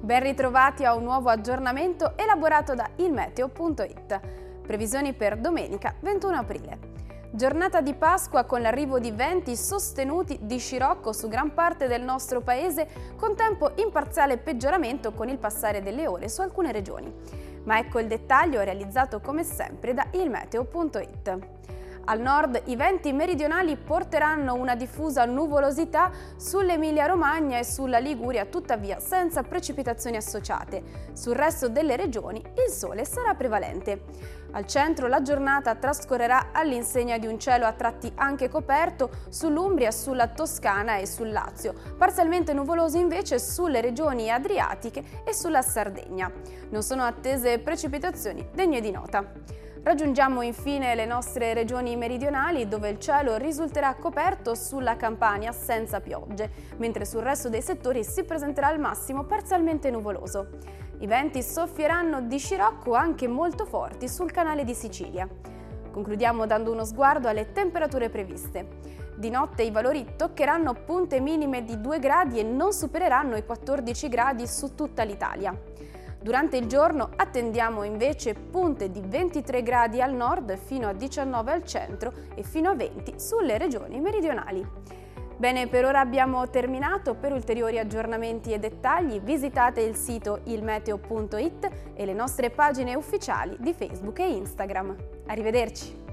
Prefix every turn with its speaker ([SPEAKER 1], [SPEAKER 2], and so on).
[SPEAKER 1] Ben ritrovati a un nuovo aggiornamento elaborato da ilmeteo.it. Previsioni per domenica 21 aprile. Giornata di Pasqua con l'arrivo di venti sostenuti di scirocco su gran parte del nostro paese, con tempo in parziale peggioramento con il passare delle ore su alcune regioni. Ma ecco il dettaglio realizzato come sempre da ilmeteo.it. Al nord i venti meridionali porteranno una diffusa nuvolosità sull'Emilia-Romagna e sulla Liguria, tuttavia senza precipitazioni associate. Sul resto delle regioni il sole sarà prevalente. Al centro la giornata trascorrerà all'insegna di un cielo a tratti anche coperto sull'Umbria, sulla Toscana e sul Lazio, parzialmente nuvoloso invece sulle regioni adriatiche e sulla Sardegna. Non sono attese precipitazioni degne di nota. Raggiungiamo infine le nostre regioni meridionali dove il cielo risulterà coperto sulla Campania senza piogge, mentre sul resto dei settori si presenterà al massimo parzialmente nuvoloso. I venti soffieranno di scirocco anche molto forti sul canale di Sicilia. Concludiamo dando uno sguardo alle temperature previste. Di notte i valori toccheranno punte minime di 2 gradi e non supereranno i 14 gradi su tutta l'Italia. Durante il giorno attendiamo invece punte di 23 gradi al nord fino a 19 al centro e fino a 20 sulle regioni meridionali. Bene, per ora abbiamo terminato. Per ulteriori aggiornamenti e dettagli visitate il sito ilmeteo.it e le nostre pagine ufficiali di Facebook e Instagram. Arrivederci!